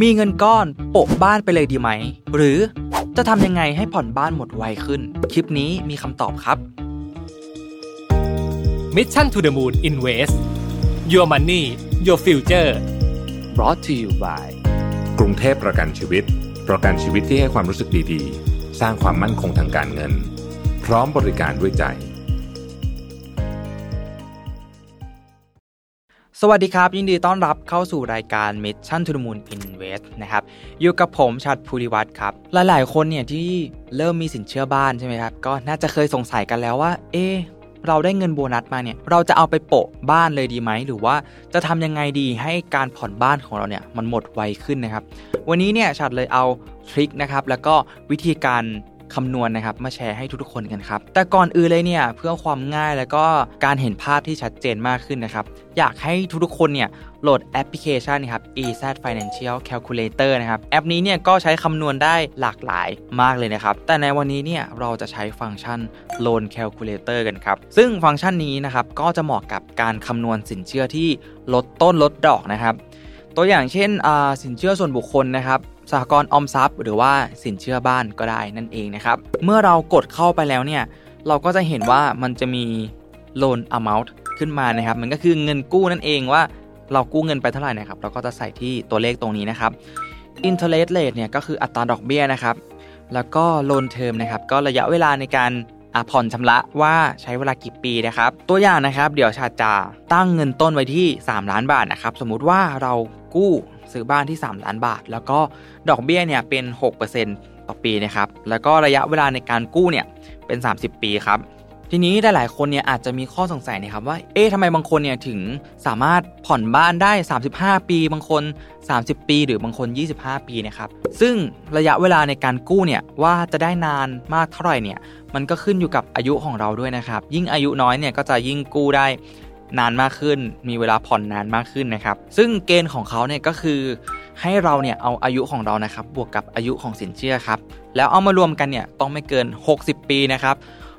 มีเงินก้อนโปะบ้านไปเลยดีไหม หรือจะทำยังไงให้ผ่อนบ้านหมดไวขึ้น คลิปนี้มีคำตอบครับ Mission to the Moon Invest Your Money Your Future brought to you by กรุงเทพประกันชีวิต ประกันชีวิตที่ให้ความรู้สึกดีๆ สร้างความมั่นคงทางการเงิน พร้อมบริการด้วยใจ สวัสดีครับ ยินดีต้อนรับเข้าสู่รายการ Mission to the Moon Invest นะครับอยู่กับผมชัดภูริวัตรครับ หลายๆ คนเนี่ยที่เริ่มมีสินเชื่อบ้านใช่ไหมครับ ก็น่าจะเคยสงสัยกันแล้วว่า เอเราได้เงินโบนัสมาเนี่ย เราจะเอาไปโปะบ้านเลยดีไหม หรือว่าจะทำยังไงดีให้การผ่อนบ้านของเราเนี่ยมันหมดไวขึ้นนะครับ วันนี้เนี่ยชัดเลยเอาทริคนะครับแล้วก็วิธีการ คำนวณนะครับ มาแชร์ให้ทุกๆคนกันครับ แต่ก่อนอื่นเลยเนี่ยเพื่อความง่ายแล้วก็การเห็นภาพที่ชัดเจนมากขึ้นนะครับ อยากให้ทุกๆคนเนี่ยโหลดแอปพลิเคชันนะครับ EZ Financial Calculator นะครับ แอปนี้เนี่ยก็ใช้คำนวณได้หลากหลายมากเลยนะครับ แต่ในวันนี้เนี่ยเราจะใช้ฟังก์ชัน Loan Calculator กันครับ ซึ่งฟังก์ชันนี้นะครับก็จะเหมาะกับการคำนวณสินเชื่อที่ลดต้นลดดอกนะครับ ตัวอย่างเช่นสินเชื่อส่วนบุคคลนะครับ สหกรณ์ออมทรัพย์ หรือว่าสินเชื่อบ้านก็ได้นั่นเองนะครับ เมื่อเรากดเข้าไปแล้วเนี่ย เราก็จะเห็นว่ามันจะมี loan amount ขึ้นมานะครับ มันก็คือเงินกู้นั่นเองว่าเรากู้เงินไปเท่าไหร่นะครับ เราก็จะใส่ที่ตัวเลขตรงนี้นะครับ interest rate เนี่ยก็คืออัตราดอกเบี้ยนะครับ แล้วก็ loan term นะครับ ก็ระยะเวลาในการผ่อนชำระว่าใช้เวลากี่ปีนะครับ ตัวอย่างนะครับ เดี๋ยวชาจะตั้งเงินต้นไว้ที่ 3 ล้านบาทนะครับ สมมุติว่าเรากู้ ซื้อบ้านที่ 3 ล้านบาท แล้วก็ดอกเบี้ยเนี่ยเป็น 6%ต่อปีนะครับ แล้วก็ระยะเวลาในการกู้เนี่ยเป็น 30 ปีครับ ทีนี้หลายๆคนเนี่ยอาจจะมีข้อสงสัยนะครับว่า เอ๊ะทำไมบางคนเนี่ยถึงสามารถผ่อนบ้านได้ 35 ปี บางคน 30 ปี หรือบางคน 25 ปีนะครับ ซึ่งระยะเวลาในการกู้เนี่ยว่าจะได้นานมากเท่าไหร่เนี่ย มันก็ขึ้นอยู่กับอายุของเราด้วยนะครับ ยิ่งอายุน้อยเนี่ยก็จะยิ่งกู้ได้ นานมากขึ้น มีเวลาผ่อนนานมากขึ้นนะครับ ซึ่งเกณฑ์ของเขาเนี่ยก็คือให้เราเนี่ยเอาอายุของเรานะครับ บวกกับอายุของสินเชื่อครับ แล้วเอามารวมกันเนี่ยต้องไม่เกิน 60 ปีนะครับ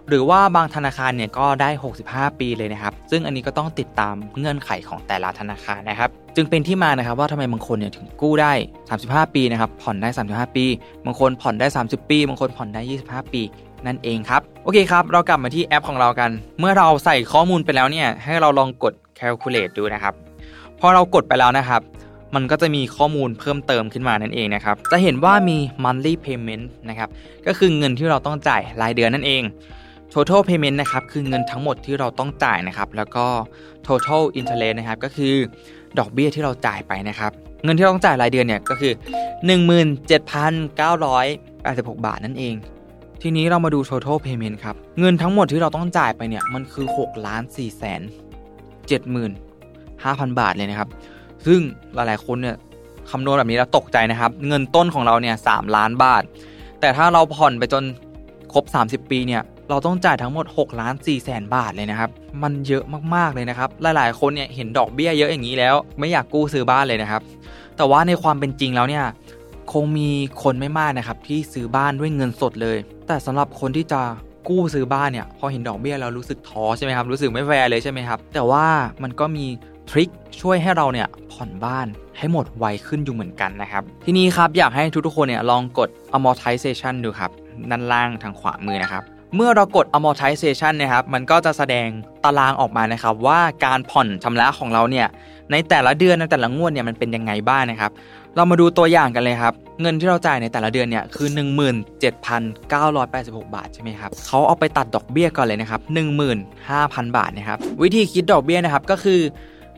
หรือว่าบางธนาคารเนี่ยก็ได้ 65 ปีเลยนะครับ ซึ่งอันนี้ก็ต้องติดตามเงื่อนไขของแต่ละธนาคารนะครับ จึงเป็นที่มานะครับว่าทำไมบางคนเนี่ยถึงกู้ได้ 35 ปีนะครับ ผ่อนได้ 35 ปี บางคนผ่อนได้ 30 ปี บางคนผ่อนได้ 25 ปี นั่นเองครับ โอเคครับ เรากลับมาที่แอปของเรากัน เมื่อเราใส่ข้อมูลไปแล้วเนี่ย ให้เราลองกด calculate ดูนะครับ พอเรากดไปแล้วนะครับ มันก็จะมีข้อมูลเพิ่มเติมขึ้นมานั่นเองนะครับ จะเห็นว่ามี monthly payment นะครับ ก็คือเงินที่เราต้องจ่ายรายเดือนนั่นเอง total payment นะครับคือเงินทั้งหมดที่เราต้องจ่ายนะครับ แล้วก็ total interest นะครับก็คือดอกเบี้ยที่เราจ่ายไปนะครับ เงินที่เราต้องจ่ายรายเดือนเนี่ยก็คือ 17,986 บาทนั่นเอง ทีนี้เรามาดู total payment ครับ เงินทั้งหมดที่เราต้องจ่ายไปเนี่ย มันคือ6ล้าน4แสน7หมื่น5,000 บาทเลยนะครับ ซึ่งหลายๆคนเนี่ยคำนวณแบบนี้แล้วตกใจนะครับ เงินต้นของเราเนี่ย3ล้านบาท แต่ถ้าเราผ่อนไปจนครบ 30 ปีเนี่ยเราต้องจ่ายทั้งหมด6ล้าน4แสนบาทเลยนะครับ มันเยอะมากๆเลยนะครับ หลายๆ คนเนี่ยเห็นดอกเบี้ยเยอะอย่างนี้แล้ว ไม่อยากกู้ซื้อบ้านเลยนะครับ แต่ว่าในความเป็นจริงแล้วเนี่ย คงมีคนไม่มากนะครับที่ซื้อบ้านด้วยเงินสดเลย แต่สำหรับคนที่จะกู้ซื้อบ้านเนี่ยพอเห็นดอกเบี้ยแล้วรู้สึกท้อใช่ไหมครับรู้สึกไม่แฟร์เลยใช่ไหมครับ แต่ว่ามันก็มีทริคช่วยให้เราเนี่ยผ่อนบ้านให้หมดไวขึ้นอยู่เหมือนกันนะครับ ทีนี้ครับอยากให้ทุกๆคนเนี่ยลองกด amortization ดูครับด้านล่างทางขวามือนะครับเมื่อเรากด amortization นะครับ มันก็จะแสดงตารางออกมานะครับ ว่าการผ่อนชำระของเราเนี่ย ในแต่ละเดือนในแต่ละงวดเนี่ยมันเป็นยังไงบ้างนะครับ เรามาดูตัวอย่างกันเลยครับ เงินที่เราจ่ายในแต่ละเดือนเนี่ยคือ 17,986 บาทใช่ไหมครับเขาเอาไปตัดดอกเบี้ยก่อนเลยนะครับ 15,000 บาทนะครับวิธีคิดดอกเบี้ยนะครับก็คือ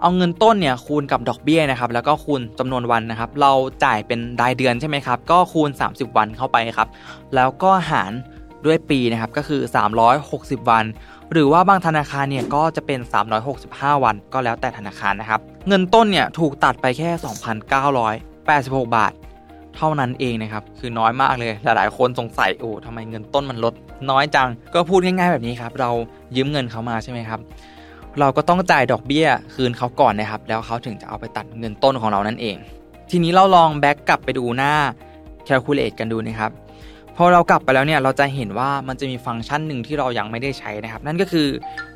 เอาเงินต้นเนี่ยคูณกับดอกเบี้ยนะครับแล้วก็คูณจำนวนวันนะครับ เราจ่ายเป็นรายเดือนใช่ไหมครับ ก็คูณ 30 วันเข้าไปครับ แล้วก็หารด้วยปีนะครับก็คือ 360 วัน หรือว่าบางธนาคารเนี่ยก็จะเป็น 365 วันก็แล้วแต่ธนาคารนะครับ เงินต้นเนี่ยถูกตัดไปแค่ 2,900 86 บาท เท่านั้นเองนะครับ คือน้อยมากเลย หลายๆ คนสงสัยโอ้ทำไมเงินต้นมันลดน้อยจัง ก็พูดง่ายๆแบบนี้ครับ เรายืมเงินเขามาใช่ไหมครับ เราก็ต้องจ่ายดอกเบี้ยคืนเขาก่อนนะครับ แล้วเขาถึงจะเอาไปตัดเงินต้นของเรานั่นเอง ทีนี้เราลองแบ็กกลับไปดูหน้า calculate กันดูนะครับพอเรากลับไปแล้วเนี่ยเราจะเห็นว่ามันจะมีฟังก์ชันหนึ่งที่เรายังไม่ได้ใช้นะครับ นั่นก็คือ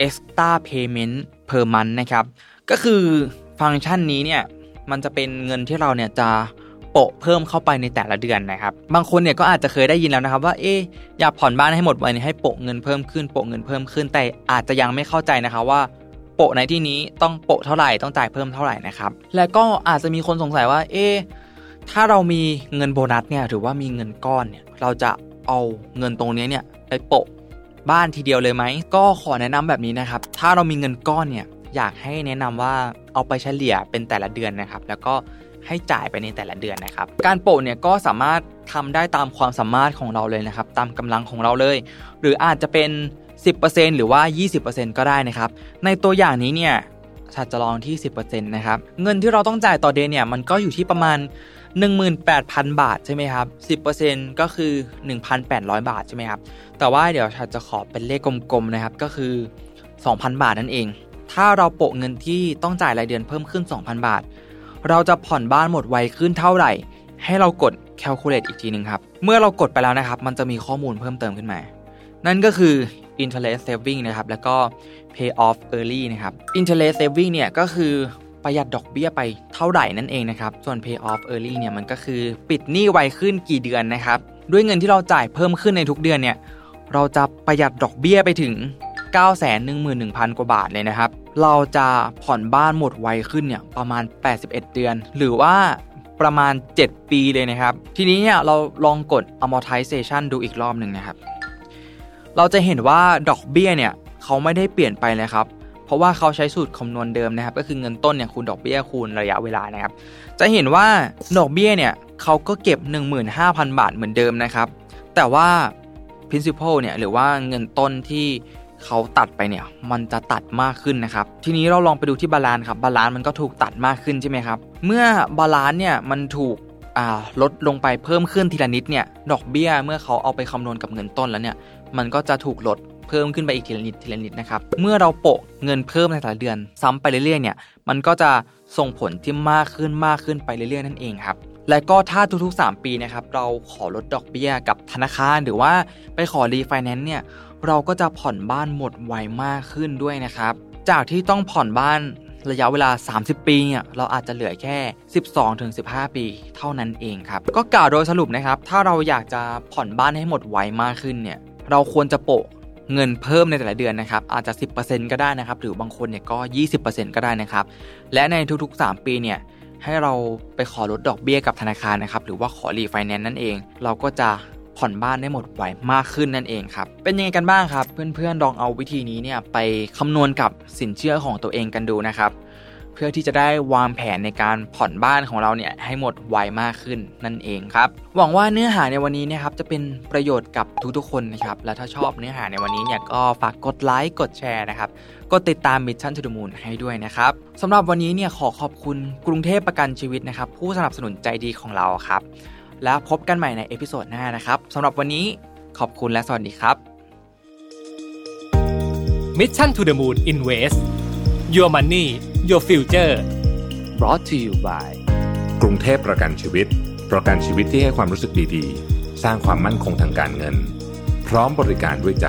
extra payment per month นะครับ ก็คือฟังก์ชันนี้เนี่ย มันจะเป็นเงินที่เราเนี่ยจะโปะเพิ่มเข้าไปในแต่ละเดือนนะครับ บางคนเนี่ยก็อาจจะเคยได้ยินแล้วนะครับว่า เอ๊อยากผ่อนบ้านให้หมดวันนี้ให้โปะเงินเพิ่มขึ้นโปะเงินเพิ่มขึ้น แต่อาจจะยังไม่เข้าใจนะครับว่าโปะในที่นี้ต้องโปะเท่าไหร่ต้องจ่ายเพิ่มเท่าไหร่นะครับ แล้วก็อาจจะมีคนสงสัยว่า เอ๊ถ้าเรามีเงินโบนัสเนี่ยถือว่ามีเงินก้อนเนี่ยเราจะเอาเงินตรงนี้เนี่ยไปโปะบ้านทีเดียวเลยไหม ก็ขอแนะนำแบบนี้นะครับ ถ้าเรามีเงินก้อนเนี่ย อยากให้แนะนำว่าเอาไปเฉลี่ยเป็นแต่ละเดือนนะครับ แล้วก็ให้จ่ายไปในแต่ละเดือนนะครับ การโปะเนี่ยก็สามารถทำได้ตามความสามารถของเราเลยนะครับ ตามกำลังของเราเลย หรืออาจจะเป็น 10%หรือว่า 20%ก็ได้นะครับ ในตัวอย่างนี้เนี่ยชัดจะลองที่ 10%นะครับ เงินที่เราต้องจ่ายต่อเดือนเนี่ยมันก็อยู่ที่ประมาณ 18,000 บาทใช่ไหมครับ 10%ก็คือ 1,800 บาทใช่ไหมครับ แต่ว่าเดี๋ยวชัดจะขอเป็นเลขกลมๆนะครับ ก็คือ 2,000 บาทนั่นเอง ถ้าเราโปะเงินที่ต้องจ่ายรายเดือนเพิ่มขึ้น 2,000 บาท เราจะผ่อนบ้านหมดไวขึ้นเท่าไหร่ ให้เรากด calculate อีกทีหนึ่งครับ เมื่อเรากดไปแล้วนะครับ มันจะมีข้อมูลเพิ่มเติมขึ้นมา นั่นก็คือ interest saving นะครับ แล้วก็ pay off early นะครับ interest saving เนี่ยก็คือประหยัดดอกเบี้ยไปเท่าไหร่นั่นเองนะครับ ส่วน pay off early เนี่ยมันก็คือปิดหนี้ไวขึ้นกี่เดือนนะครับ ด้วยเงินที่เราจ่ายเพิ่มขึ้นในทุกเดือนเนี่ย เราจะประหยัดดอกเบี้ยไปถึง 911,000 กว่าบาทเลยนะครับ เราจะผ่อนบ้านหมดไวขึ้นเนี่ยประมาณ 81 เดือน หรือว่าประมาณ 7 ปีเลยนะครับ ทีนี้เนี่ยเราลองกด amortization ดูอีกรอบหนึ่งนะครับ เราจะเห็นว่าดอกเบี้ยเนี่ยเขาไม่ได้เปลี่ยนไปเลยครับ เพราะว่าเขาใช้สูตรคำนวณเดิมนะครับ ก็คือเงินต้นเนี่ยคูณดอกเบี้ยคูณระยะเวลานะครับ จะเห็นว่าดอกเบี้ยเนี่ยเขาก็เก็บ 15,000 บาทเหมือนเดิมนะครับ แต่ว่า principal เนี่ยหรือว่าเงินต้นที่ เขาตัดไปเนี่ยมันจะตัดมากขึ้นนะครับ ทีนี้เราลองไปดูที่ balance ครับ balance มันก็ถูกตัดมากขึ้นใช่ไหมครับ เมื่อ balance เนี่ยมันถูกลดลงไปเพิ่มขึ้นทีละนิดเนี่ยดอกเบี้ยเมื่อเขาเอาไปคำนวณกับเงินต้นแล้วเนี่ยมันก็จะถูกลดเพิ่มขึ้นไปอีกทีละนิดทีละนิดนะครับเมื่อเราโปะเงินเพิ่มในแต่ละเดือน ซ้ำไปเรื่อยๆเนี่ยมันก็จะส่งผลที่มากขึ้นมากขึ้นไปเรื่อยๆนั่นเองครับ และก็ถ้าทุกๆ 3 ปีนะครับเราขอลดดอกเบี้ยกับธนาคาร หรือว่าไปขอรีไฟแนนซ์เนี่ยเราก็จะผ่อนบ้านหมดไวมากขึ้นด้วยนะครับ จากที่ต้องผ่อนบ้านระยะเวลา 30 ปีเนี่ยเราอาจจะเหลือแค่ 12-15 ปีเท่านั้นเองครับ ก็กล่าวโดยสรุปนะครับ ถ้าเราอยากจะผ่อนบ้านให้หมดไวมากขึ้นเนี่ยเราควรจะโปะเงินเพิ่มในแต่ละเดือนนะครับ อาจจะ 10%ก็ได้นะครับ หรือบางคนเนี่ยก็ 20%ก็ได้นะครับ และในทุกๆ 3 ปีเนี่ย ให้เราไปขอลดดอกเบี้ยกับธนาคารนะครับหรือว่าขอรีไฟแนนซ์นั่นเอง เราก็จะผ่อนบ้านได้หมดไวมากขึ้นนั่นเองครับ เป็นยังไงกันบ้างครับ เพื่อนๆลองเอาวิธีนี้เนี่ยไปคำนวณกับสินเชื่อของตัวเองกันดูนะครับ พื่อที่จะได้วางแผนในการผ่อนบ้านของเราเนี่ยให้หมดไวมากขึ้นนั่นเองครับ หวังว่าเนื้อหาในวันนี้นะครับจะเป็นประโยชน์กับทุกๆคนนะครับ และถ้าชอบเนื้อหาในวันนี้เนี่ยก็ฝากกดไลค์กดแชร์นะครับกดติดตาม Mission to the Moon ให้ด้วยนะครับสำหรับวันนี้เนี่ยขอขอบคุณกรุงเทพประกันชีวิตนะครับ ผู้สนับสนุนใจดีของเราครับ แล้วพบกันใหม่ใน episode หน้านะครับสำหรับวันนี้ขอบคุณและสวัสดีครับ Mission to the Moon Invest Your Money Your Future brought to you by กรุงเทพประกันชีวิต ประกันชีวิตที่ให้ความรู้สึกดีๆ สร้างความมั่นคงทางการเงิน พร้อมบริการด้วยใจ